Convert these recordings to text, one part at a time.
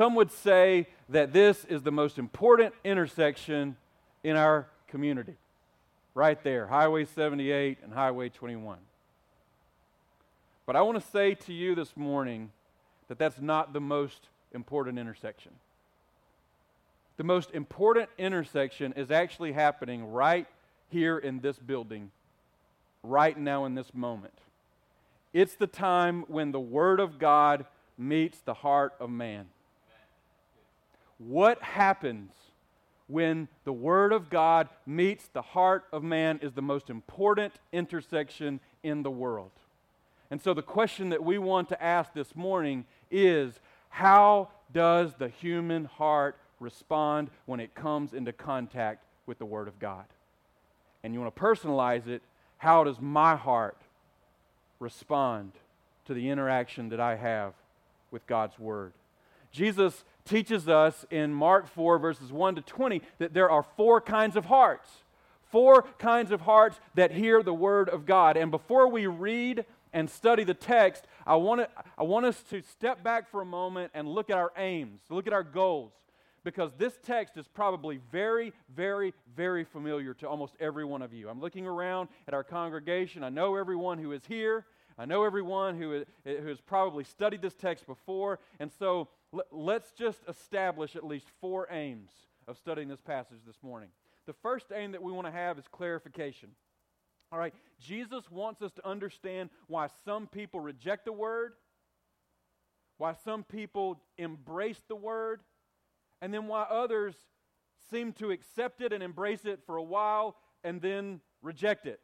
some would say that this is the most important intersection in our community. Right there, Highway 78 and Highway 21. But I want to say to you this morning that that's not the most important intersection. The most important intersection is actually happening right here in this building, right now in this moment. It's the time when the Word of God meets the heart of man. What happens when the Word of God meets the heart of man is the most important intersection in the world. And so, the question that we want to ask this morning is how does the human heart respond when it comes into contact with the Word of God? And you want to personalize it how does my heart respond to the interaction that I have with God's Word? Jesus teaches us in Mark 4, verses 1 to 20, that there are four kinds of hearts. Four kinds of hearts that hear the Word of God. And before we read and study the text, I want, to, I want us to step back for a moment and look at our aims, look at our goals, because this text is probably very, very, very familiar to almost every one of you. I'm looking around at our congregation. I know everyone who is here. I know everyone who, who has probably studied this text before. And so let's just establish at least four aims of studying this passage this morning. The first aim that we want to have is clarification. All right, Jesus wants us to understand why some people reject the word, why some people embrace the word, and then why others seem to accept it and embrace it for a while and then reject it,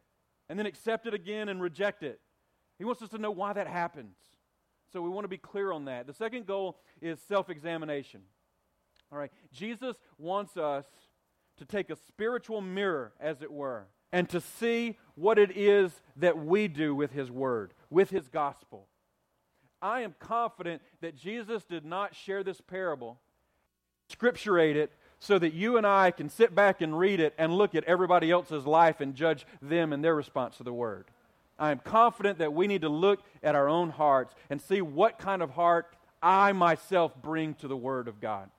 and then accept it again and reject it. He wants us to know why that happens. So we want to be clear on that. The second goal is self examination. All right, Jesus wants us to take a spiritual mirror, as it were, and to see what it is that we do with His Word, with His gospel. I am confident that Jesus did not share this parable, scripturate it, so that you and I can sit back and read it and look at everybody else's life and judge them and their response to the Word. I am confident that we need to look at our own hearts and see what kind of heart I myself bring to the Word of God.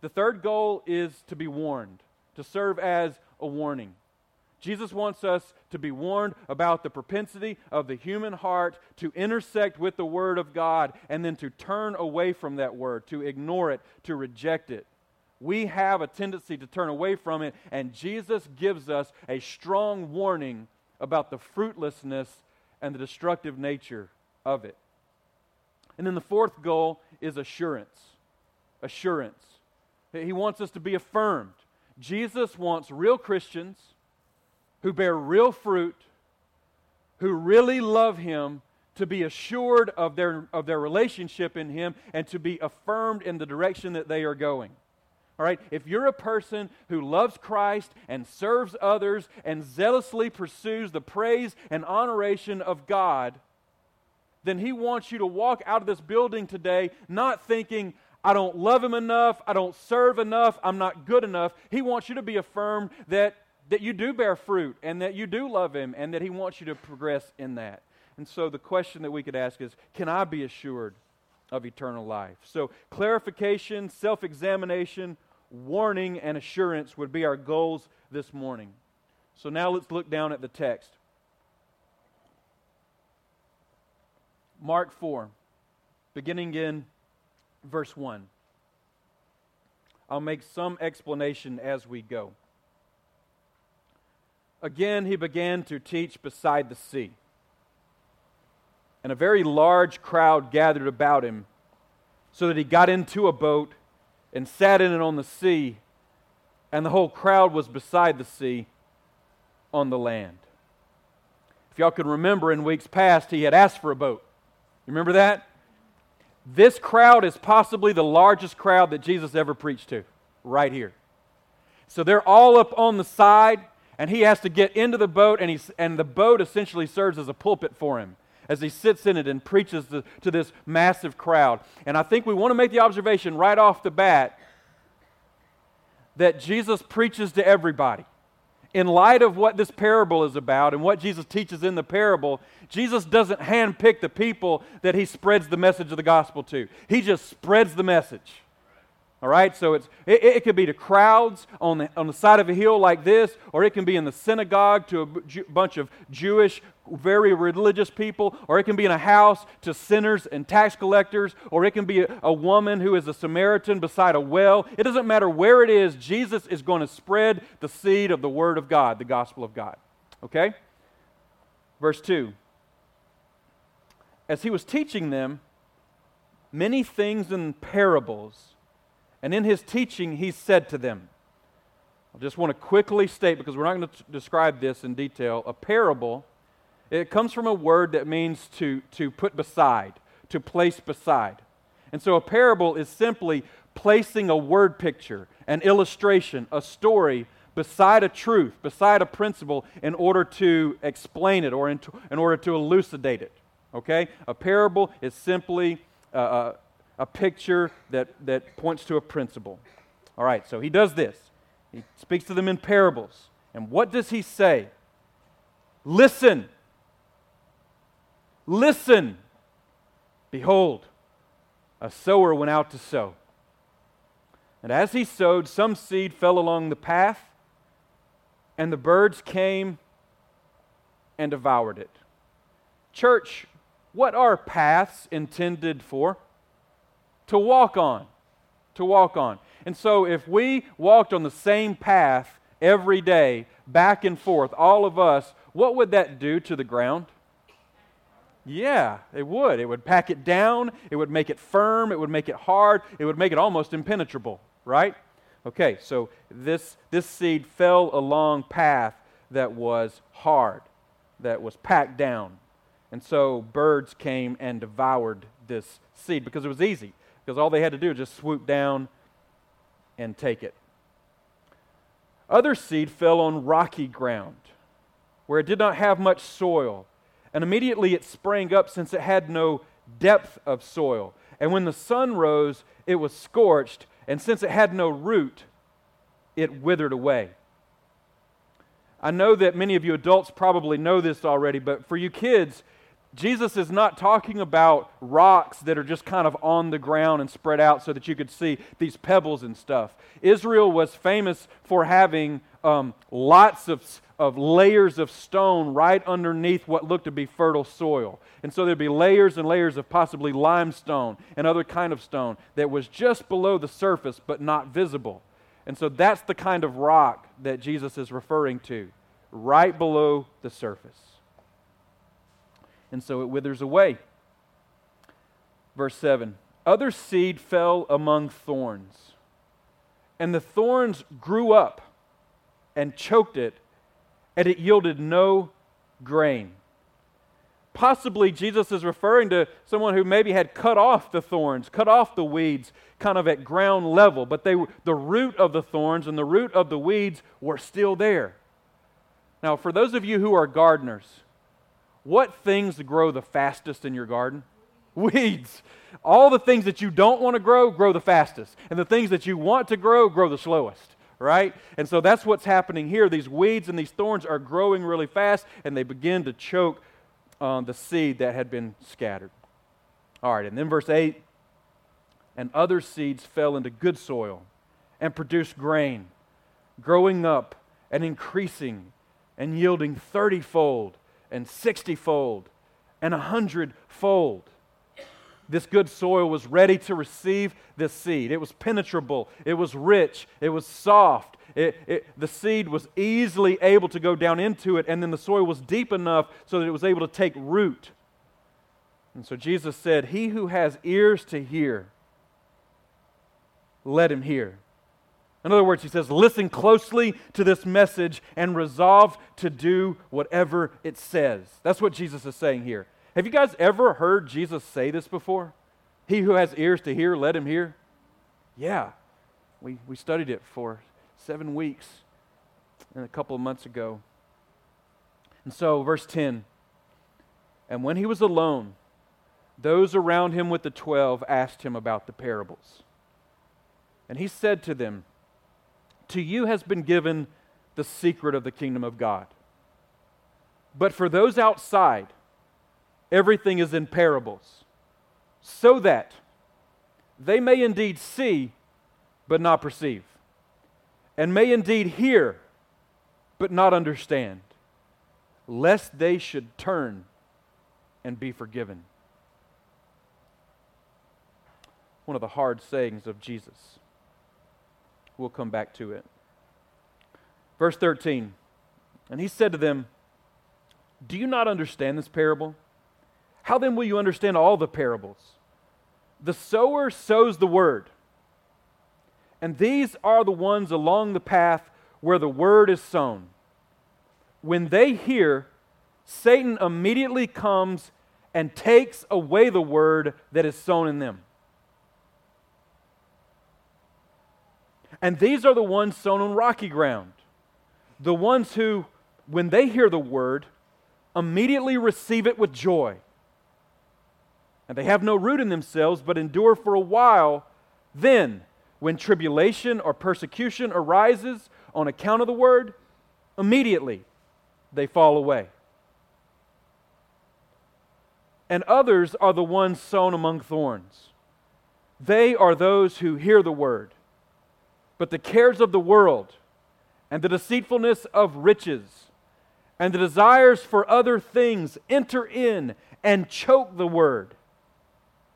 The third goal is to be warned, to serve as a warning. Jesus wants us to be warned about the propensity of the human heart to intersect with the Word of God and then to turn away from that Word, to ignore it, to reject it. We have a tendency to turn away from it, and Jesus gives us a strong warning about the fruitlessness and the destructive nature of it. And then the fourth goal is assurance. Assurance. He wants us to be affirmed. Jesus wants real Christians who bear real fruit, who really love Him, to be assured of their, of their relationship in Him and to be affirmed in the direction that they are going. All right, if you're a person who loves Christ and serves others and zealously pursues the praise and honoration of God, then He wants you to walk out of this building today not thinking, I don't love Him enough, I don't serve enough, I'm not good enough. He wants you to be affirmed that, that you do bear fruit and that you do love Him and that He wants you to progress in that. And so the question that we could ask is can I be assured of eternal life? So, clarification, self examination, warning and assurance would be our goals this morning. So now let's look down at the text. Mark 4, beginning in verse 1. I'll make some explanation as we go. Again, he began to teach beside the sea. And a very large crowd gathered about him, so that he got into a boat and sat in it on the sea, and the whole crowd was beside the sea on the land. If y'all could remember in weeks past, he had asked for a boat. You remember that? This crowd is possibly the largest crowd that Jesus ever preached to, right here. So they're all up on the side, and he has to get into the boat, and, he's, and the boat essentially serves as a pulpit for him as he sits in it and preaches to, to this massive crowd. And I think we want to make the observation right off the bat that Jesus preaches to everybody. In light of what this parable is about and what Jesus teaches in the parable, Jesus doesn't handpick the people that he spreads the message of the gospel to. He just spreads the message. All right, so it's, it, it could be to crowds on the, on the side of a hill like this, or it can be in the synagogue to a bunch of Jewish, very religious people, or it can be in a house to sinners and tax collectors, or it can be a, a woman who is a Samaritan beside a well. It doesn't matter where it is, Jesus is going to spread the seed of the Word of God, the gospel of God. Okay? Verse 2 As he was teaching them many things in parables, and in his teaching, he said to them, I just want to quickly state, because we're not going to describe this in detail, a parable, it comes from a word that means to, to put beside, to place beside. And so a parable is simply placing a word picture, an illustration, a story beside a truth, beside a principle, in order to explain it or in, in order to elucidate it. Okay? A parable is simply uh, uh a picture that, that points to a principle. All right, so he does this. He speaks to them in parables. And what does he say? Listen. Listen. Behold, a sower went out to sow. And as he sowed, some seed fell along the path, and the birds came and devoured it. Church, what are paths intended for? To walk on. To walk on. And so if we walked on the same path every day, back and forth, all of us, what would that do to the ground? Yeah, it would. It would pack it down, it would make it firm, it would make it hard, it would make it almost impenetrable, right? Okay, so this, this seed fell along path that was hard, that was packed down. And so birds came and devoured this seed because it was easy because all they had to do was just swoop down and take it. Other seed fell on rocky ground where it did not have much soil, and immediately it sprang up since it had no depth of soil. And when the sun rose, it was scorched, and since it had no root, it withered away. I know that many of you adults probably know this already, but for you kids, Jesus is not talking about rocks that are just kind of on the ground and spread out so that you could see these pebbles and stuff. Israel was famous for having um, lots of, of layers of stone right underneath what looked to be fertile soil. And so there'd be layers and layers of possibly limestone and other kind of stone that was just below the surface but not visible. And so that's the kind of rock that Jesus is referring to, right below the surface and so it withers away. Verse 7 Other seed fell among thorns, and the thorns grew up and choked it, and it yielded no grain. Possibly Jesus is referring to someone who maybe had cut off the thorns, cut off the weeds, kind of at ground level, but they, the root of the thorns and the root of the weeds were still there. Now, for those of you who are gardeners, what things grow the fastest in your garden? Weeds. All the things that you don't want to grow, grow the fastest. And the things that you want to grow, grow the slowest, right? And so that's what's happening here. These weeds and these thorns are growing really fast, and they begin to choke the seed that had been scattered. All right, and then verse 8 and other seeds fell into good soil and produced grain, growing up and increasing and yielding thirtyfold and 60 fold and a hundredfold. This good soil was ready to receive this seed. It was penetrable, it was rich, it was soft. It, it, the seed was easily able to go down into it, and then the soil was deep enough so that it was able to take root. And so Jesus said, He who has ears to hear, let him hear. In other words, he says, listen closely to this message and resolve to do whatever it says. That's what Jesus is saying here. Have you guys ever heard Jesus say this before? He who has ears to hear, let him hear. Yeah, we, we studied it for seven weeks and a couple of months ago. And so, verse 10 And when he was alone, those around him with the twelve asked him about the parables. And he said to them, to you has been given the secret of the kingdom of God. But for those outside, everything is in parables, so that they may indeed see, but not perceive, and may indeed hear, but not understand, lest they should turn and be forgiven. One of the hard sayings of Jesus. We'll come back to it. Verse 13 And he said to them, Do you not understand this parable? How then will you understand all the parables? The sower sows the word. And these are the ones along the path where the word is sown. When they hear, Satan immediately comes and takes away the word that is sown in them. And these are the ones sown on rocky ground. The ones who, when they hear the word, immediately receive it with joy. And they have no root in themselves, but endure for a while. Then, when tribulation or persecution arises on account of the word, immediately they fall away. And others are the ones sown among thorns. They are those who hear the word but the cares of the world, and the deceitfulness of riches, and the desires for other things enter in and choke the word,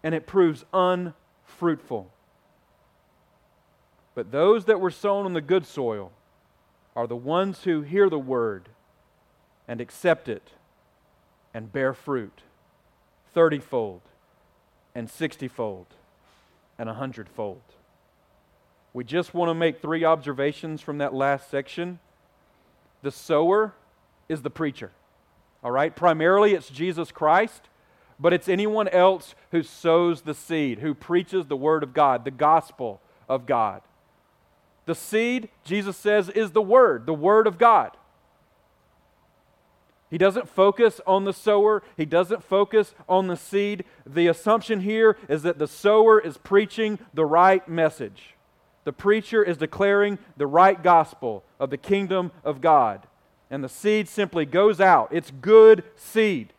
and it proves unfruitful. But those that were sown on the good soil are the ones who hear the word and accept it and bear fruit thirtyfold and sixtyfold and a hundredfold. We just want to make three observations from that last section. The sower is the preacher. All right? Primarily, it's Jesus Christ, but it's anyone else who sows the seed, who preaches the word of God, the gospel of God. The seed, Jesus says, is the word, the word of God. He doesn't focus on the sower. He doesn't focus on the seed. The assumption here is that the sower is preaching the right message. The preacher is declaring the right gospel of the kingdom of God. And the seed simply goes out. It's good seed.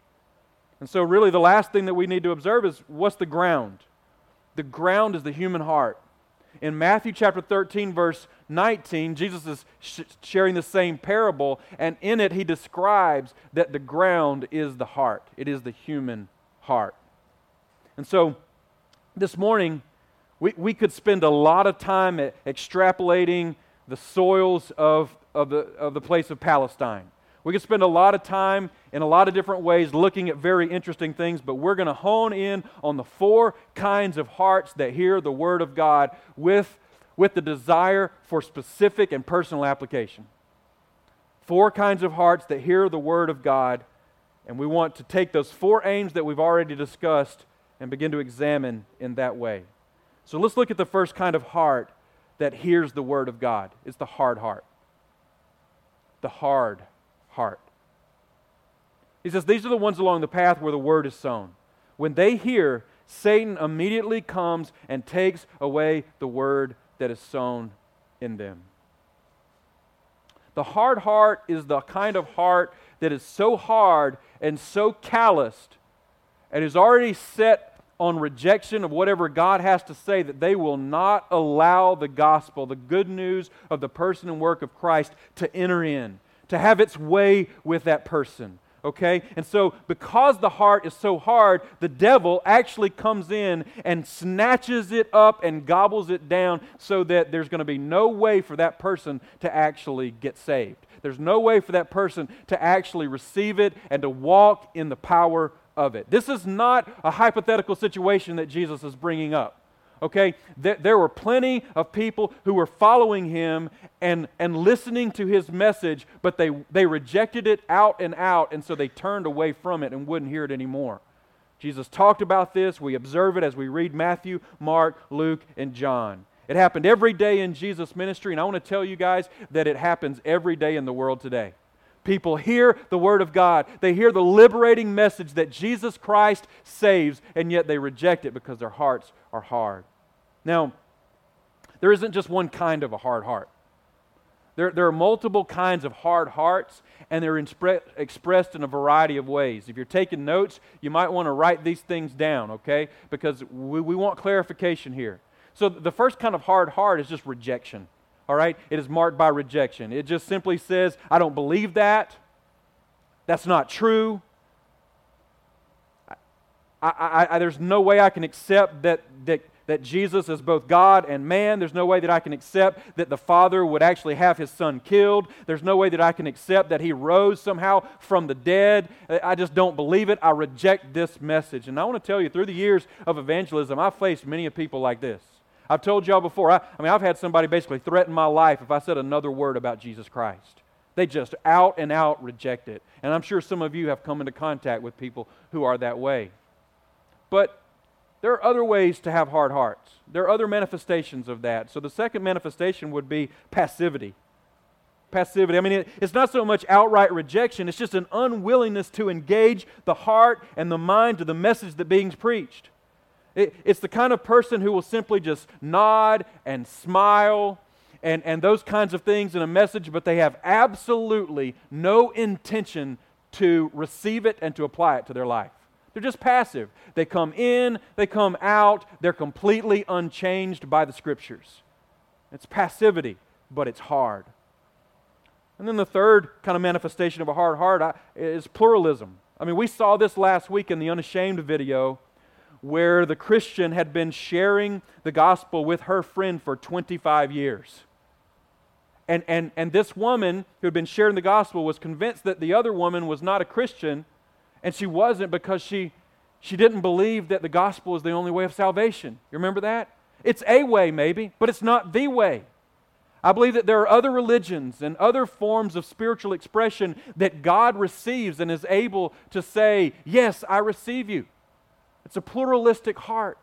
And so, really, the last thing that we need to observe is what's the ground? The ground is the human heart. In Matthew chapter 13, verse 19, Jesus is sh- sharing the same parable, and in it he describes that the ground is the heart. It is the human heart. And so, this morning, we, we could spend a lot of time extrapolating the soils of, of, the, of the place of Palestine. We could spend a lot of time in a lot of different ways looking at very interesting things, but we're going to hone in on the four kinds of hearts that hear the Word of God with, with the desire for specific and personal application. Four kinds of hearts that hear the Word of God, and we want to take those four aims that we've already discussed and begin to examine in that way. So let's look at the first kind of heart that hears the word of God. It's the hard heart. The hard heart. He says, These are the ones along the path where the word is sown. When they hear, Satan immediately comes and takes away the word that is sown in them. The hard heart is the kind of heart that is so hard and so calloused and is already set on rejection of whatever God has to say that they will not allow the gospel, the good news of the person and work of Christ, to enter in, to have its way with that person. Okay? And so, because the heart is so hard, the devil actually comes in and snatches it up and gobbles it down so that there's going to be no way for that person to actually get saved. There's no way for that person to actually receive it and to walk in the power of it. This is not a hypothetical situation that Jesus is bringing up. Okay? There, there, were plenty of people who were following him and, and listening to his message, but they, they rejected it out and out, and so they turned away from it and wouldn't hear it anymore. Jesus talked about this. We observe it as we read Matthew, Mark, Luke, and John. It happened every day in Jesus' ministry, and I want to tell you guys that it happens every day in the world today people hear the Word of God. They hear the liberating message that Jesus Christ saves, and yet they reject it because their hearts are hard. Now, there isn't just one kind of a hard heart. There, there are multiple kinds of hard hearts, and they're inspre- expressed in a variety of ways. If you're taking notes, you might want to write these things down, okay? Because we, we want clarification here. So the first kind of hard heart is just rejection. All right? It is marked by rejection. It just simply says, I don't believe that. That's not true. I, I, I, there's no way I can accept that, that, that Jesus is both God and man. There's no way that I can accept that the Father would actually have his Son killed. There's no way that I can accept that he rose somehow from the dead. I just don't believe it. I reject this message. And I want to tell you, through the years of evangelism, I've faced many of people like this. I've told y'all before, I, I mean, I've had somebody basically threaten my life if I said another word about Jesus Christ. They just out and out reject it. And I'm sure some of you have come into contact with people who are that way. But there are other ways to have hard hearts. There are other manifestations of that. So the second manifestation would be passivity. Passivity. I mean, it, it's not so much outright rejection, it's just an unwillingness to engage the heart and the mind to the message that being preached. It, it's the kind of person who will simply just nod and smile and, and those kinds of things in a message, but they have absolutely no intention to receive it and to apply it to their life. They're just passive. They come in, they come out, they're completely unchanged by the scriptures. It's passivity, but it's hard. And then the third kind of manifestation of a hard heart is pluralism. I mean, we saw this last week in the Unashamed video where the Christian had been sharing the gospel with her friend for 25 years. And, and, and this woman who had been sharing the gospel was convinced that the other woman was not a Christian and she wasn't because she, she didn't believe that the gospel is the only way of salvation. You remember that? It's a way, maybe, but it's not the way. I believe that there are other religions and other forms of spiritual expression that God receives and is able to say, Yes, I receive you. It's a pluralistic heart.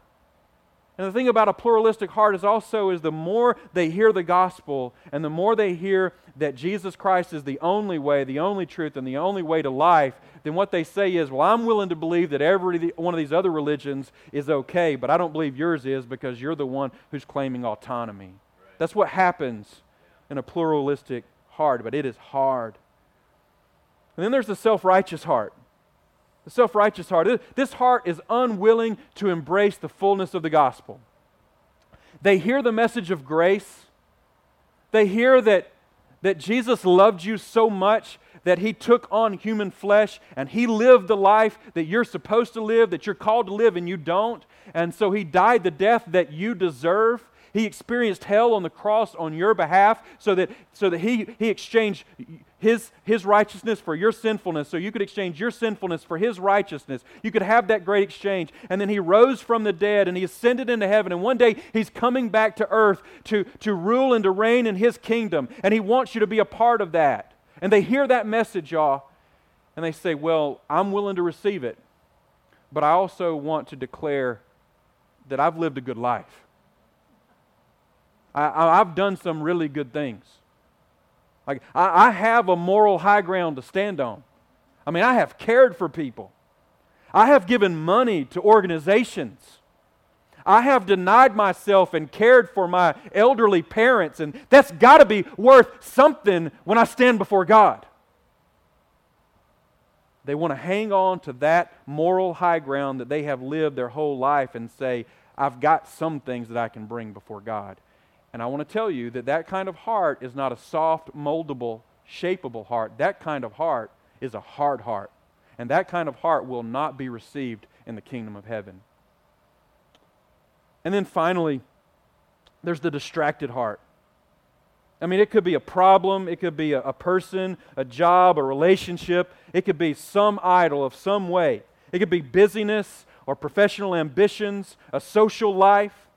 And the thing about a pluralistic heart is also is the more they hear the gospel and the more they hear that Jesus Christ is the only way, the only truth, and the only way to life, then what they say is, well, I'm willing to believe that every one of these other religions is okay, but I don't believe yours is because you're the one who's claiming autonomy. Right. That's what happens in a pluralistic heart, but it is hard. And then there's the self righteous heart. The self righteous heart. This heart is unwilling to embrace the fullness of the gospel. They hear the message of grace. They hear that, that Jesus loved you so much that he took on human flesh and he lived the life that you're supposed to live, that you're called to live, and you don't. And so he died the death that you deserve. He experienced hell on the cross on your behalf so that, so that he, he exchanged his, his righteousness for your sinfulness, so you could exchange your sinfulness for his righteousness. You could have that great exchange. And then he rose from the dead and he ascended into heaven. And one day he's coming back to earth to, to rule and to reign in his kingdom. And he wants you to be a part of that. And they hear that message, y'all, and they say, Well, I'm willing to receive it, but I also want to declare that I've lived a good life. I, have done some really good things. Like, I, I have a moral high ground to stand on. I mean, I have cared for people, I have given money to organizations. I have denied myself and cared for my elderly parents, and that's got to be worth something when I stand before God. They want to hang on to that moral high ground that they have lived their whole life and say, I've got some things that I can bring before God. And I want to tell you that that kind of heart is not a soft, moldable, shapeable heart. That kind of heart is a hard heart. And that kind of heart will not be received in the kingdom of heaven. And then finally, there's the distracted heart. I mean, it could be a problem, it could be a, a, person, a job, a relationship, it could be some idol of some way. It could be busyness or professional ambitions, a social life.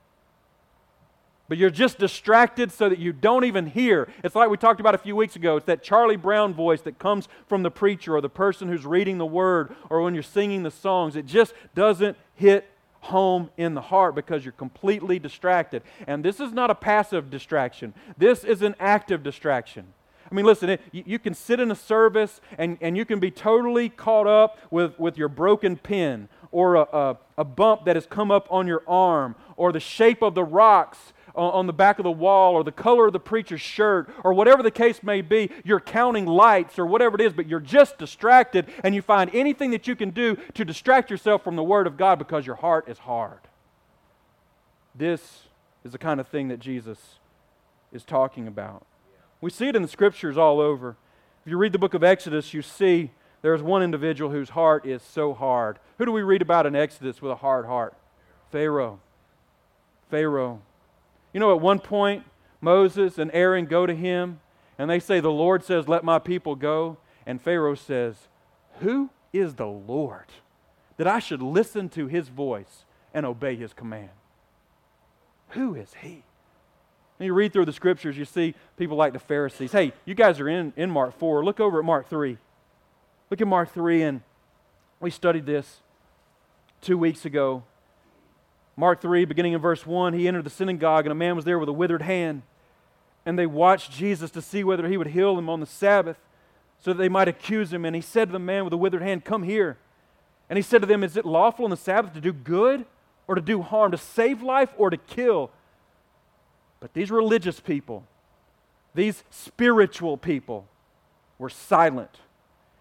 But you're just distracted so that you don't even hear. It's like we talked about a few weeks ago. It's that Charlie Brown voice that comes from the preacher or the person who's reading the word or when you're singing the songs. It just doesn't hit home in the heart because you're completely distracted. And this is not a passive distraction, this is an active distraction. I mean, listen, it, you, can sit in a service and, and you can be totally caught up with, with your broken pen or a, a, a bump that has come up on your arm or the shape of the rocks on the back of the wall or the color of the preacher's shirt or whatever the case may be. You're counting lights or whatever it is, but you're just distracted and you find anything that you can do to distract yourself from the Word of God because your heart is hard. This is the kind of thing that Jesus is talking about. We see it in the scriptures all over. If you read the book of Exodus, you see there's one individual whose heart is so hard. Who do we read about in Exodus with a hard heart? Pharaoh. Pharaoh. You know, at one point, Moses and Aaron go to him and they say, The Lord says, Let my people go. And Pharaoh says, Who is the Lord that I should listen to his voice and obey his command? Who is he? And you read through the scriptures, you see people like the Pharisees. Hey, you guys are in, in Mark 4. Look over at Mark 3. Look at Mark 3, and we studied this two weeks ago. Mark 3, beginning in verse 1, he entered the synagogue, and a man was there with a withered hand. And they watched Jesus to see whether he would heal him on the Sabbath so that they might accuse him. And he said to the man with the withered hand, Come here. And he said to them, Is it lawful on the Sabbath to do good or to do harm, to save life or to kill? But these religious people, these spiritual people, were silent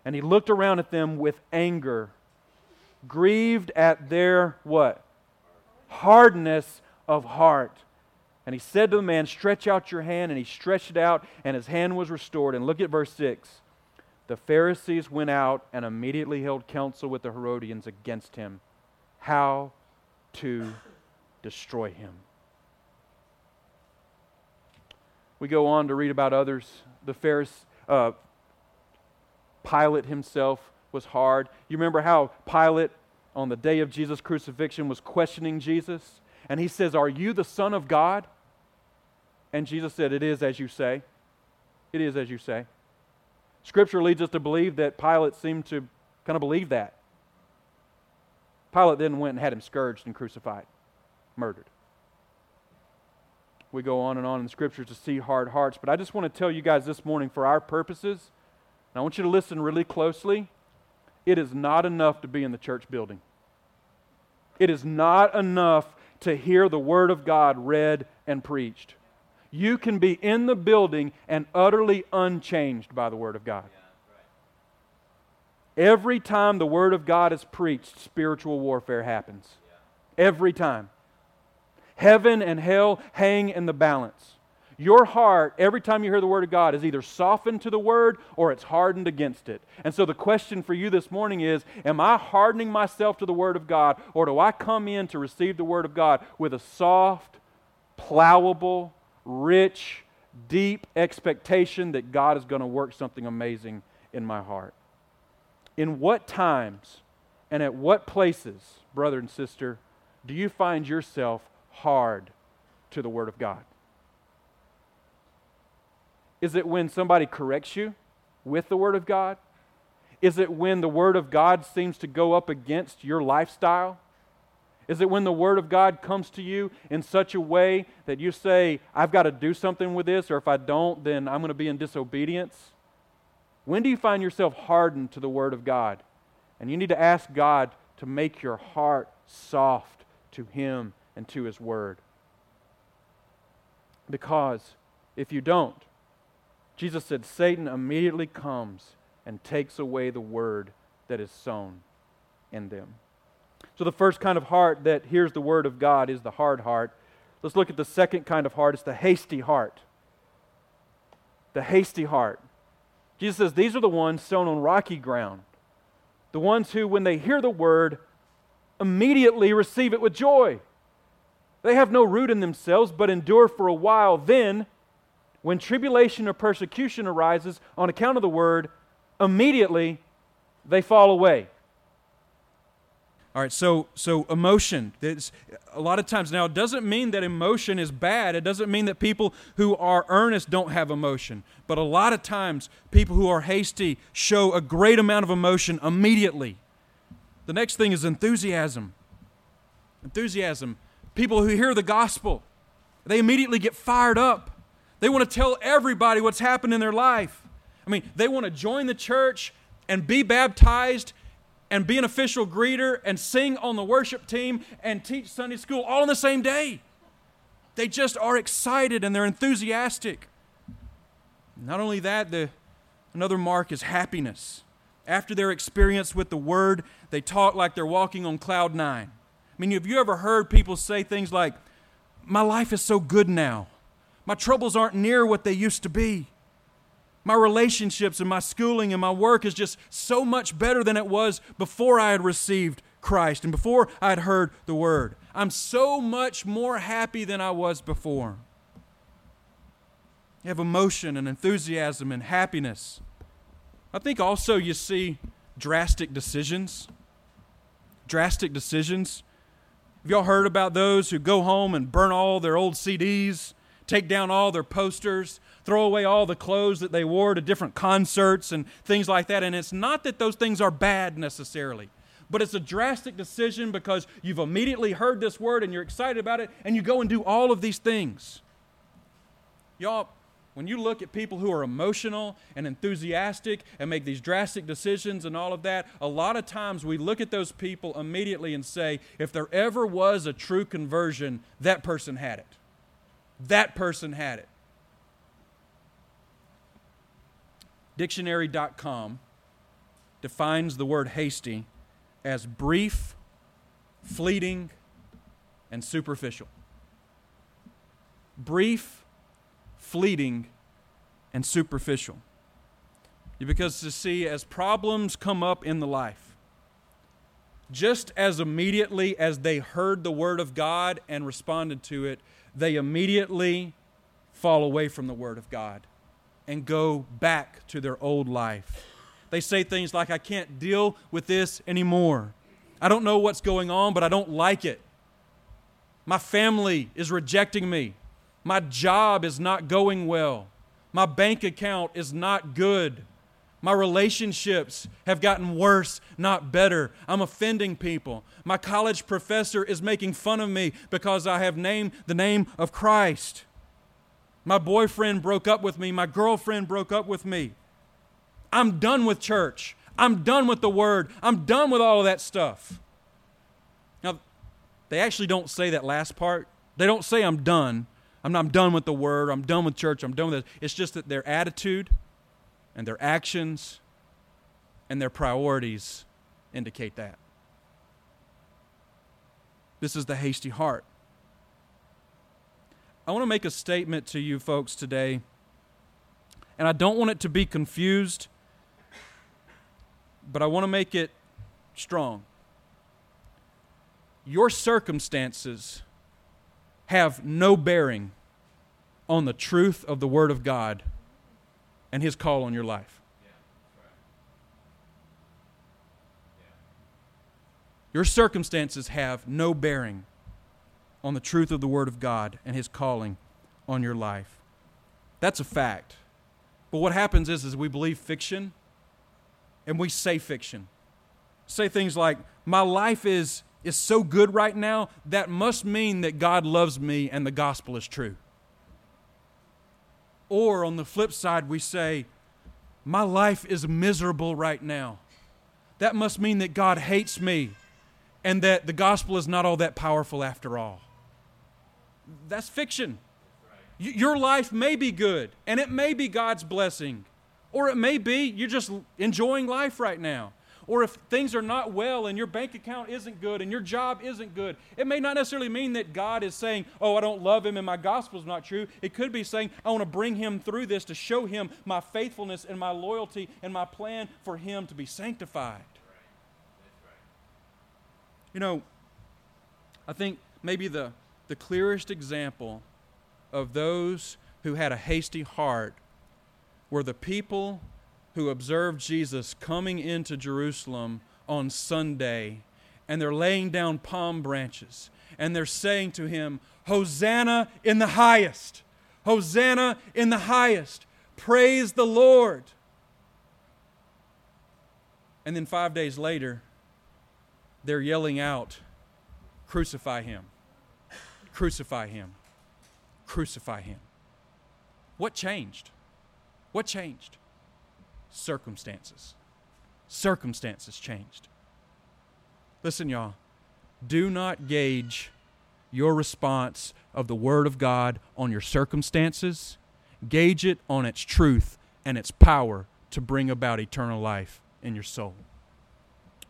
and he looked around at them with anger, grieved at their what? Hardness of heart. And he said to the man, Stretch out your hand. And he stretched it out, and his hand was restored. And look at verse 6. The Pharisees went out and immediately held counsel with the Herodians against him, how to destroy him. We go on to read about others. The Pharisees, uh, Pilate himself was hard. You remember how Pilate, on the day of Jesus' crucifixion, was questioning Jesus? And he says, Are you the Son of God? And Jesus said, It is as you say. It is as you say. Scripture leads us to believe that Pilate seemed to kind of believe that. Pilate then went and had him scourged and crucified, murdered. We go on and on in Scripture to see hard hearts, but I just want to tell you guys this morning, for our purposes, now, I want you to listen really closely. It is not enough to be in the church building. It is not enough to hear the Word of God read and preached. You can be in the building and utterly unchanged by the Word of God. Every time the Word of God is preached, spiritual warfare happens. Every time. Heaven and hell hang in the balance. Your heart, every time you hear the Word of God, is either softened to the Word or it's hardened against it. And so the question for you this morning is Am I hardening myself to the Word of God, or do I come in to receive the Word of God with a soft, plowable, rich, deep expectation that God is going to work something amazing in my heart? In what times and at what places, brother and sister, do you find yourself hard to the Word of God? Is it when somebody corrects you with the Word of God? Is it when the Word of God seems to go up against your lifestyle? Is it when the Word of God comes to you in such a way that you say, I've got to do something with this, or if I don't, then I'm going to be in disobedience? When do you find yourself hardened to the Word of God? And you need to ask God to make your heart soft to Him and to His Word. Because if you don't, Jesus said, Satan immediately comes and takes away the word that is sown in them. So, the first kind of heart that hears the word of God is the hard heart. Let's look at the second kind of heart. It's the hasty heart. The hasty heart. Jesus says, These are the ones sown on rocky ground. The ones who, when they hear the word, immediately receive it with joy. They have no root in themselves, but endure for a while. Then, when tribulation or persecution arises on account of the word, immediately they fall away. All right, so so emotion. It's, a lot of times now it doesn't mean that emotion is bad. It doesn't mean that people who are earnest don't have emotion. But a lot of times people who are hasty show a great amount of emotion immediately. The next thing is enthusiasm. Enthusiasm. People who hear the gospel, they immediately get fired up. They want to tell everybody what's happened in their life. I mean, they want to join the church and be baptized and be an official greeter and sing on the worship team and teach Sunday school all in the same day. They just are excited and they're enthusiastic. Not only that, the, another mark is happiness. After their experience with the Word, they talk like they're walking on cloud nine. I mean, have you ever heard people say things like, my life is so good now. My troubles aren't near what they used to be. My relationships and my schooling and my work is just so much better than it was before I had received Christ and before I had heard the word. I'm so much more happy than I was before. You have emotion and enthusiasm and happiness. I think also you see drastic decisions. Drastic decisions. Have y'all heard about those who go home and burn all their old CDs, take down all their posters, throw away all the clothes that they wore to different concerts and things like that? And it's not that those things are bad necessarily, but it's a drastic decision because you've immediately heard this word and you're excited about it, and you go and do all of these things. Y'all, when you look at people who are emotional and enthusiastic and make these drastic decisions and all of that, a lot of times we look at those people immediately and say, if there ever was a true conversion, that person had it. That person had it. Dictionary.com defines the word hasty as brief, fleeting, and superficial. Brief, fleeting, and superficial. Because to see, as problems come up in the life, just as immediately as they heard the word of God and responded to it, they immediately fall away from the word of God and go back to their old life. They say things like, I can't deal with this anymore. I don't know what's going on, but I don't like it. My family is rejecting me. My job is not going well. My bank account is not good. My relationships have gotten worse, not better. I'm offending people. My college professor is making fun of me because I have named the name of Christ. My boyfriend broke up with me. My girlfriend broke up with me. I'm done with church. I'm done with the word. I'm done with all of that stuff. Now, they actually don't say that last part. They don't say I'm done. I'm, not, I'm done with the word, I'm done with church, I'm done with it. It's just that their attitude and their actions and their priorities indicate that. This is the hasty heart. I want to make a statement to you folks today, and I don't want it to be confused, but I want to make it strong. Your circumstances have no bearing on the truth of the Word of God and His call on your life. Your circumstances have no bearing on the truth of the Word of God and His calling on your life. That's a fact. But what happens is, is we believe fiction and we say fiction. Say things like, My life is is so good right now, that must mean that God loves me and the gospel is true. Or on the flip side, we say, My life is miserable right now. That must mean that God hates me and that the gospel is not all that powerful after all. That's fiction. Your life may be good and it may be God's blessing, or it may be you're just enjoying life right now or if things are not well and your bank account isn't good and your job isn't good, it may not necessarily mean that God is saying, Oh, I don't love him and my gospel is not true. It could be saying, I want to bring him through this to show him my faithfulness and my loyalty and my plan for him to be sanctified. You know, I think maybe the, the clearest example of those who had a hasty heart were the people who observed Jesus coming into Jerusalem on Sunday, and they're laying down palm branches, and they're saying to him, Hosanna in the highest! Hosanna in the highest! Praise the Lord! And then five days later, they're yelling out, Crucify him! Crucify him! Crucify him! What changed? What changed? Circumstances. Circumstances changed. Listen, y'all, do not gauge your response of the Word of God on your circumstances. Gauge it on its truth and its power to bring about eternal life in your soul.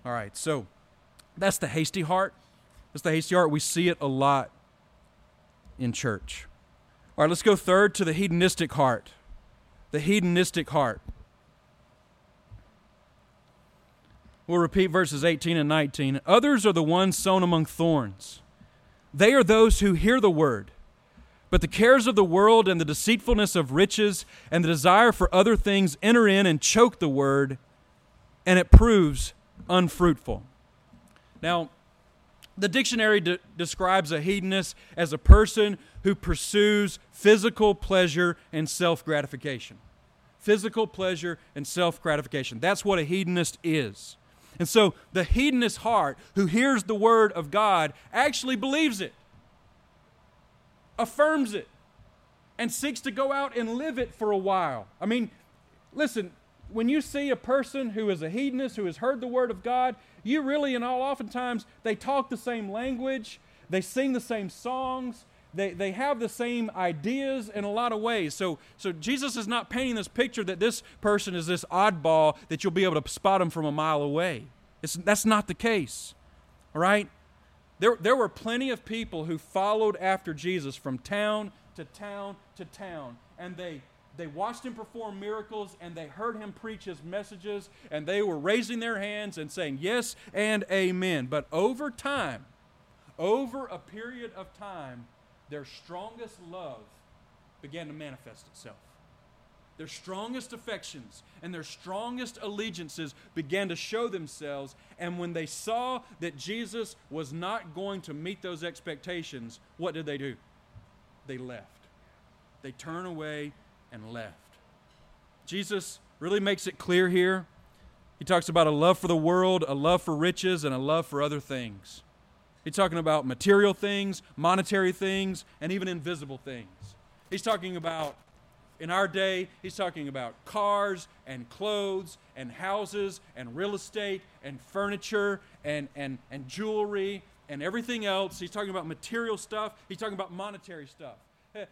All right, so that's the hasty heart. That's the hasty heart. We see it a lot. in church. All right, let's go third to the hedonistic heart. The hedonistic heart. We'll repeat verses 18 and 19. Others are the ones sown among thorns. They are those who hear the word, but the cares of the world and the deceitfulness of riches and the desire for other things enter in and choke the word, and it proves unfruitful. Now, the dictionary de- describes a hedonist as a person who pursues physical pleasure and self gratification. Physical pleasure and self gratification. That's what a hedonist is. And so the hedonist heart who hears the word of God actually believes it, affirms it, and seeks to go out and live it for a while. I mean, listen, when you see a person who is a hedonist, who has heard the word of God, you really, and all oftentimes, they talk the same language, they sing the same songs, they, they have the same ideas in a lot of ways. So, so Jesus is not painting this picture that this person is this oddball that you'll be able to spot him from a mile away. It's, that's not the case. All right? There, there were plenty of people who followed after Jesus from town to town to town, and they they watched him perform miracles and they heard him preach his messages and they were raising their hands and saying yes and amen. But over time, over a period of time, their strongest love began to manifest itself. Their strongest affections and their strongest allegiances began to show themselves. And when they saw that Jesus was not going to meet those expectations, what did they do? They left. They turn away and left. Jesus really makes it clear here. He talks about a love for the world, a love for riches, and a love for other things. He's talking about material things, monetary things, and even invisible things. He's talking about, in our day, he's talking about cars and clothes and houses and real estate and furniture and, and, and jewelry and everything else. He's talking about material stuff, he's talking about monetary stuff.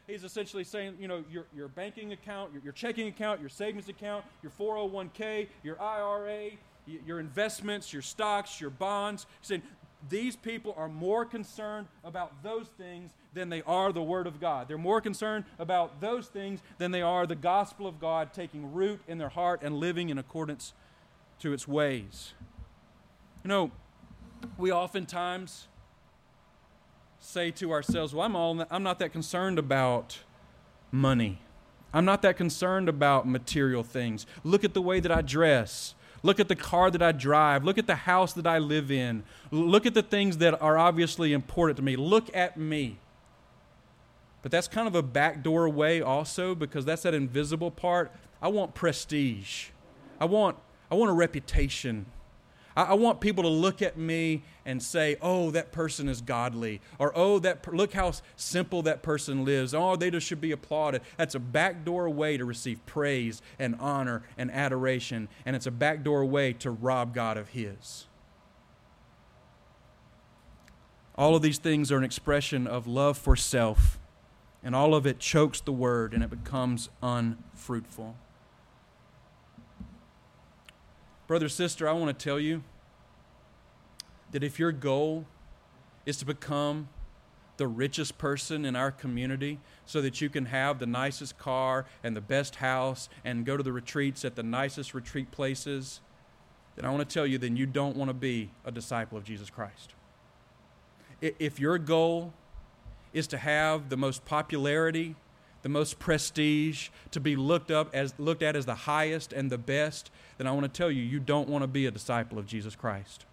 He's essentially saying, you know, your, your banking account, your, your checking account, your savings account, your 401k, your IRA, your investments, your stocks, your bonds. He's saying these people are more concerned about those things than they are the Word of God. They're more concerned about those things than they are the gospel of God taking root in their heart and living in accordance to its ways. You know, we oftentimes say to ourselves, well, I'm, all, I'm not that concerned about money. I'm not that concerned about material things. Look at the way that I dress. Look at the car that I drive. Look at the house that I live in. Look at the things that are obviously important to me. Look at me. But that's kind of a backdoor way also because that's that invisible part. I want prestige. I want I want a reputation. I, I want people to look at me and say, "Oh, that person is godly," or "Oh, that per- look how simple that person lives." Oh, they just should be applauded. That's a backdoor way to receive praise and honor and adoration, and it's a backdoor way to rob God of His. All of these things are an expression of love for self, and all of it chokes the word and it becomes unfruitful. Brother, sister, I want to tell you that if your goal is to become the richest person in our community so that you can have the nicest car and the best house and go to the retreats at the nicest retreat places, then I want to tell you, then you don't want to be a disciple of Jesus Christ. If your goal is to have the most popularity, the most prestige, to be looked up as looked at as the highest and the best, then I want to tell you, you don't want to be a disciple of Jesus Christ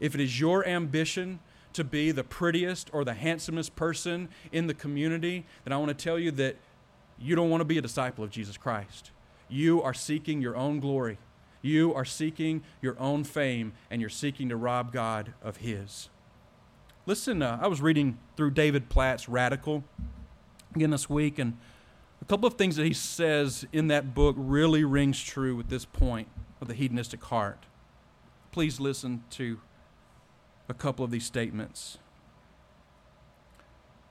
if it is your ambition to be the prettiest or the handsomest person in the community, then I want to tell you that you don't want to be a disciple of Jesus Christ. You are seeking your own glory. You are seeking your own fame, and you're seeking to rob God of His. Listen, uh, I was reading through David Platt's Radical again this week, and a couple of things that he says in that book really rings true with this point of the hedonistic heart. Please listen to a couple of these statements.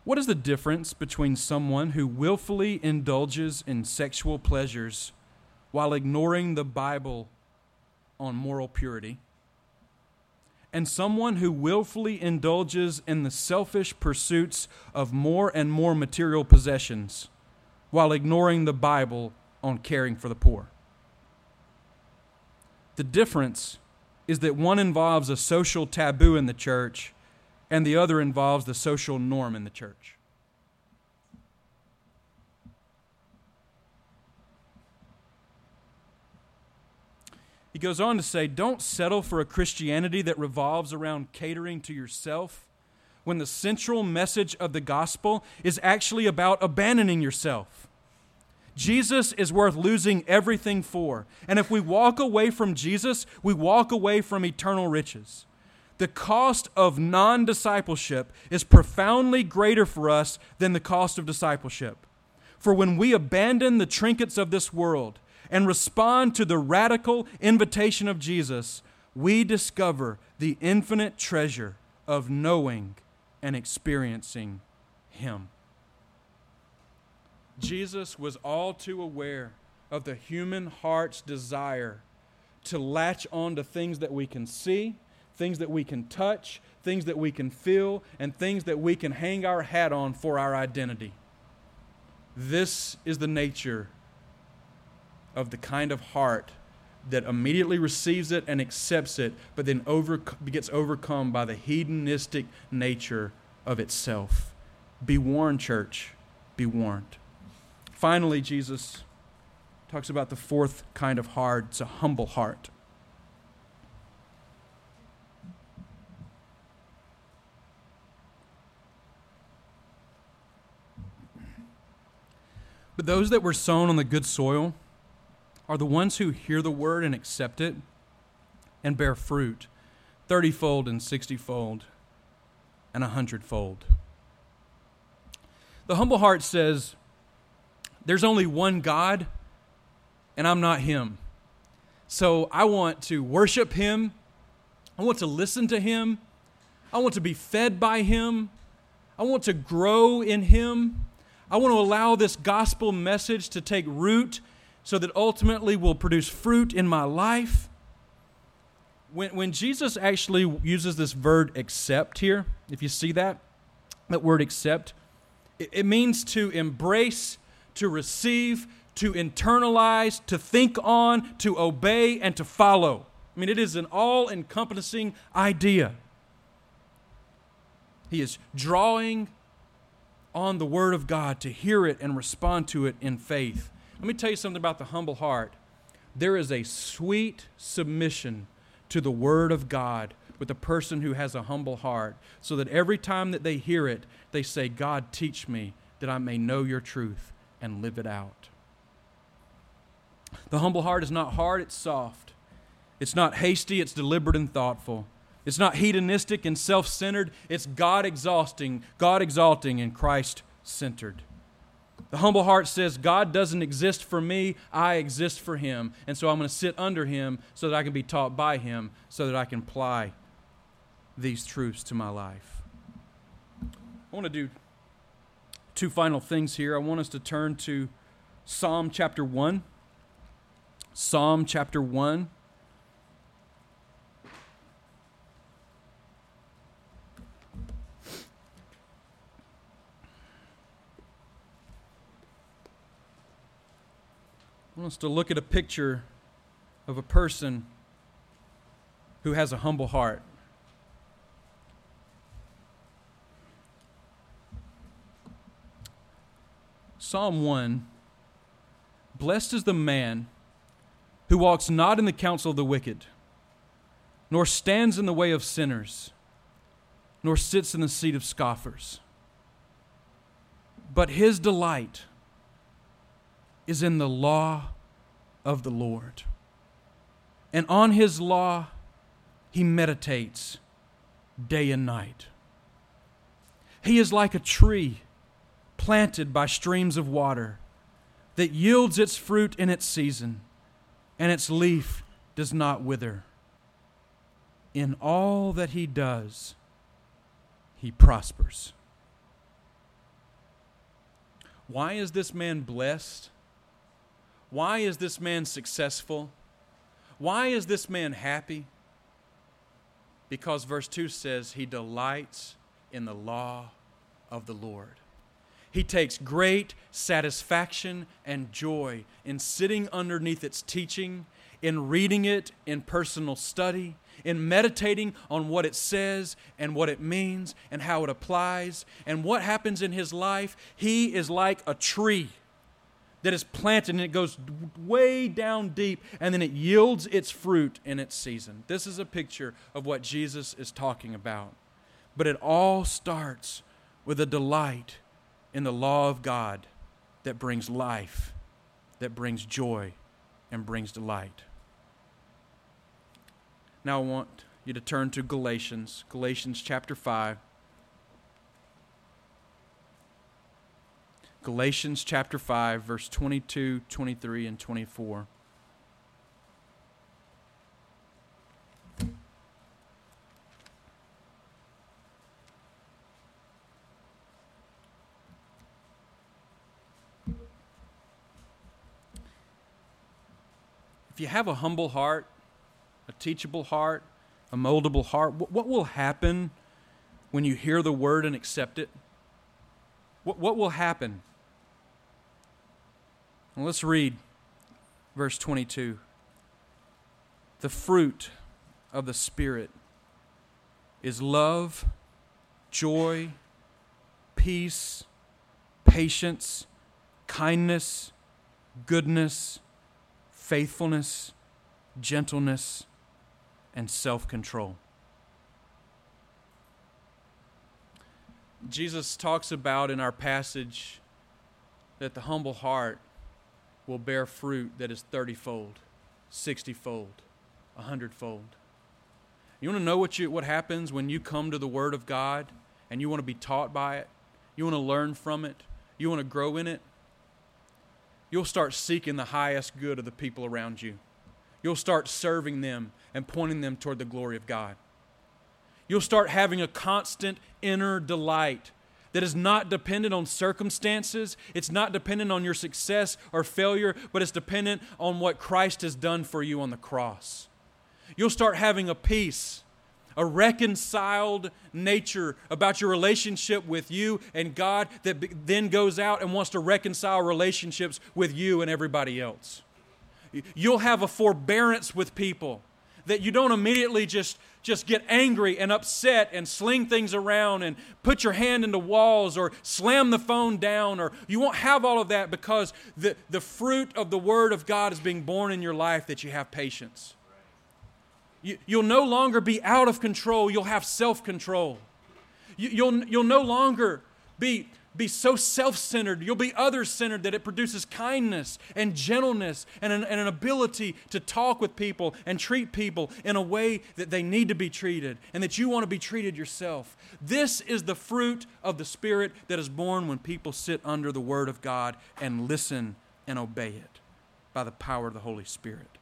What is the difference between someone who willfully indulges in sexual pleasures while ignoring the Bible on moral purity and someone who willfully indulges in the selfish pursuits of more and more material possessions while ignoring the Bible on caring for the poor. The difference is that one involves a social taboo in the church and the other involves the social norm in the church. He goes on to say, Don't settle for a Christianity that revolves around catering to yourself when the central message of the gospel is actually about abandoning yourself. Jesus is worth losing everything for. And if we walk away from Jesus, we walk away from eternal riches. The cost of non discipleship is profoundly greater for us than the cost of discipleship. For when we abandon the trinkets of this world and respond to the radical invitation of Jesus, we discover the infinite treasure of knowing and experiencing Him. Jesus was all too aware of the human heart's desire to latch on to things that we can see, things that we can touch, things that we can feel, and things that we can hang our hat on for our identity. This is the nature of the kind of heart that immediately receives it and accepts it, but then over, gets overcome by the hedonistic nature of itself. Be warned, church. Be warned. Finally, Jesus talks about the fourth kind of heart it's a humble heart. But those that were sown on the good soil, are the ones who hear the word and accept it and bear fruit thirtyfold and sixtyfold and a hundredfold. The humble heart says, There's only one God, and I'm not Him. So I want to worship Him. I want to listen to Him. I want to be fed by Him. I want to grow in Him. I want to allow this gospel message to take root so that ultimately will produce fruit in my life. When, when Jesus actually uses this verb accept here, if you see that, that word accept, it, it means to embrace, to receive, to internalize, to think on, to obey, and to follow. I mean, it is an all encompassing idea. He is drawing on the Word of God to hear it and respond to it in faith. Let me tell you something about the humble heart. There is a sweet submission to the Word of God with a person who has a humble heart, so that every time that they hear it, they say, God, teach me that I may know your truth and live it out. The humble heart is not hard, it's soft. It's not hasty, it's deliberate and thoughtful. It's not hedonistic and self centered, it's God exhausting, God exalting, and Christ centered. The humble heart says, God doesn't exist for me, I exist for him. And so I'm going to sit under him so that I can be taught by him, so that I can apply these truths to my life. I want to do two final things here. I want us to turn to Psalm chapter 1. Psalm chapter 1. I want us to look at a picture of a person who has a humble heart. Psalm 1 Blessed is the man who walks not in the counsel of the wicked, nor stands in the way of sinners, nor sits in the seat of scoffers. But his delight is in the law of the Lord. And on his law he meditates day and night. He is like a tree planted by streams of water that yields its fruit in its season, and its leaf does not wither. In all that he does, he prospers. Why is this man blessed? Why is this man successful? Why is this man happy? Because verse 2 says, He delights in the law of the Lord. He takes great satisfaction and joy in sitting underneath its teaching, in reading it in personal study, in meditating on what it says and what it means and how it applies and what happens in his life. He is like a tree that is planted and it goes way down deep and then it yields its fruit in its season. This is a picture of what Jesus is talking about. But it all starts with a delight in the law of God that brings life, that brings joy, and brings delight. Now I want you to turn to Galatians, Galatians chapter 5. Galatians chapter 5, verse 22, 23, and 24. If you have a humble heart, a teachable heart, a moldable heart, what will happen when you hear the word and accept it? What, what will happen? Well, let's read verse 22. The fruit of the Spirit is love, joy, peace, patience, kindness, goodness, faithfulness, gentleness, and self control. Jesus talks about in our passage that the humble heart will bear fruit that is 30 fold, 60 fold, 100 fold. You want to know what, you, what happens when you come to the Word of God and you want to be taught by it? You want to learn from it? You want to grow in it? You'll start seeking the highest good of the people around you. You'll start serving them and pointing them toward the glory of God. You'll start having a constant inner delight that is not dependent on circumstances. It's not dependent on your success or failure, but it's dependent on what Christ has done for you on the cross. You'll start having a peace, a reconciled nature about your relationship with you and God that then goes out and wants to reconcile relationships with you and everybody else. You'll have a forbearance with people that you don't immediately just just get angry and upset and sling things around and put your hand into walls or slam the phone down or you won't have all of that because the, the fruit of the word of god is being born in your life that you have patience. You, you'll no longer be out of control. You'll have self-control. You, you'll, you'll no longer be be so self centered, you'll be other centered that it produces kindness and gentleness and an, and an, ability to talk with people and treat people in a way that they need to be treated and that you want to be treated yourself. This is the fruit of the Spirit that is born when people sit under the Word of God and listen and obey it by the power of the Holy Spirit.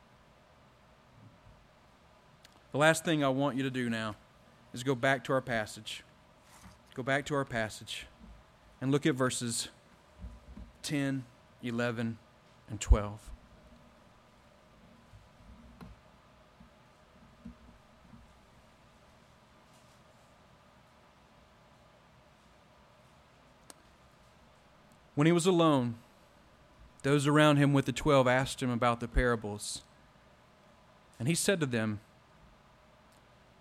The last thing I want you to do now is go back to our passage. Go back to our passage and look at verses 10, 11, and 12. When he was alone, those around him with the twelve asked him about the parables. And he said to them,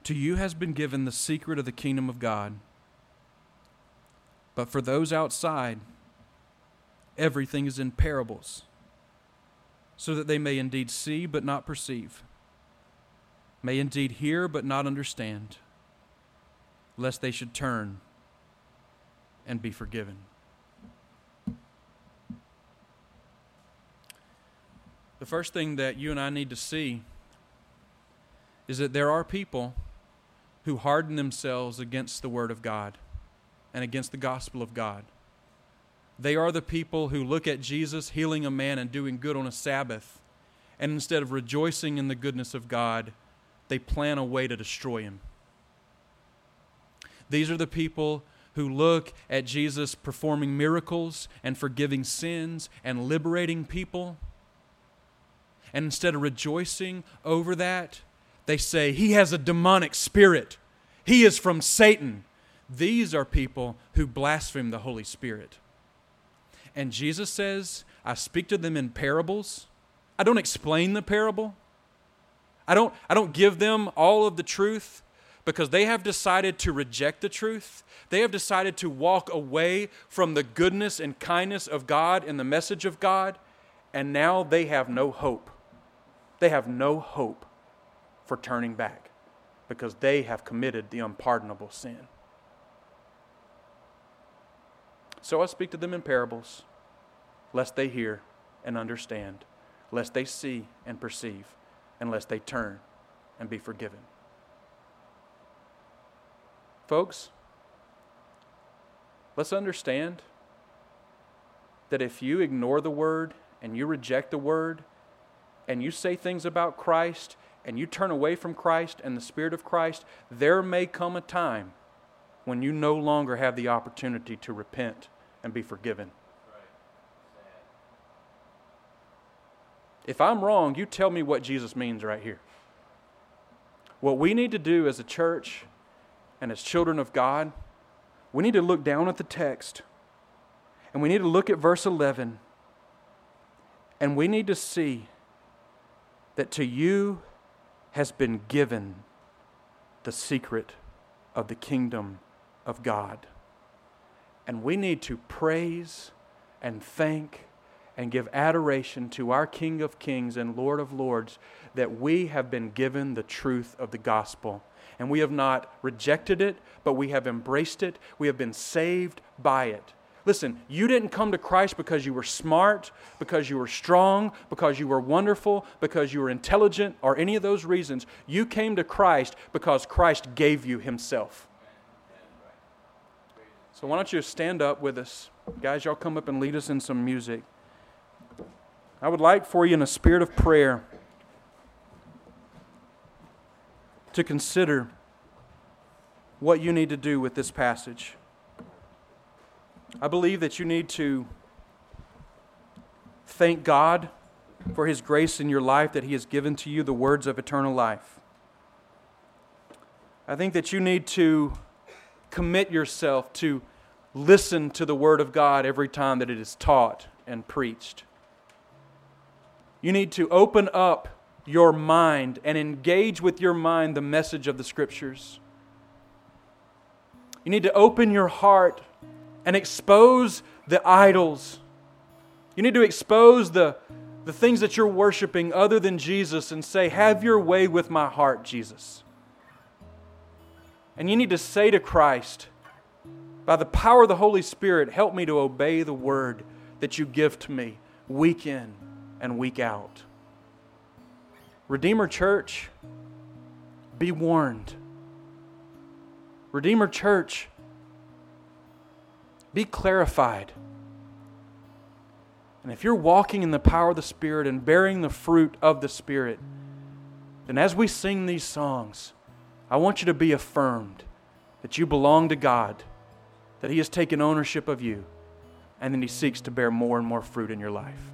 To you has been given the secret of the kingdom of God. But for those outside, everything is in parables, so that they may indeed see but not perceive, may indeed hear but not understand, lest they should turn and be forgiven. The first thing that you and I need to see is that there are people who harden themselves against the Word of God and against the gospel of God. They are the people who look at Jesus healing a man and doing good on a Sabbath, and instead of rejoicing in the goodness of God, they plan a way to destroy him. These are the people who look at Jesus performing miracles and forgiving sins and liberating people. And instead of rejoicing over that, They say, He has a demonic spirit. He is from Satan. These are people who blaspheme the Holy Spirit. And Jesus says, I speak to them in parables. I don't explain the parable. I don't, I don't give them all of the truth because they have decided to reject the truth. They have decided to walk away from the goodness and kindness of God and the message of God, and now they have no hope. They have no hope for turning back because they have committed the unpardonable sin. So I speak to them in parables, lest they hear and understand, lest they see and perceive, and lest they turn and be forgiven. Folks, let's understand that if you ignore the word and you reject the word and you say things about Christ and you turn away from Christ and the Spirit of Christ, there may come a time when you no longer have the opportunity to repent and be forgiven. If I'm wrong, you tell me what Jesus means right here. What we need to do as a church and as children of God, we need to look down at the text and we need to look at verse 11 and we need to see that to you has been given the secret of the kingdom of God. And we need to praise and thank and give adoration to our King of Kings and Lord of Lords that we have been given the truth of the gospel. And we have not rejected it, but we have embraced it. We have been saved by it. Listen, you didn't come to Christ because you were smart, because you were strong, because you were wonderful, because you were intelligent, or any of those reasons. You came to Christ because Christ gave you Himself. So why don't you stand up with us? Guys, y'all come up and lead us in some music. I would like for you, in a spirit of prayer, to consider what you need to do with this passage. I believe that you need to thank God for His grace in your life that He has given to you the words of eternal life. I think that you need to commit yourself to listen to the Word of God every time that it is taught and preached. You need to open up your mind and engage with your mind the message of the Scriptures. You need to open your heart and expose the idols. You need to expose the, the things that you're worshiping other than Jesus and say, Have your way with my heart, Jesus. And you need to say to Christ, by the power of the Holy Spirit, help me to obey the word that you give to me week in and week out. Redeemer Church, be warned. Redeemer Church, be clarified. And if you're walking in the power of the Spirit and bearing the fruit of the Spirit, then as we sing these songs, I want you to be affirmed that you belong to God, that He has taken ownership of you, and that He seeks to bear more and more fruit in your life.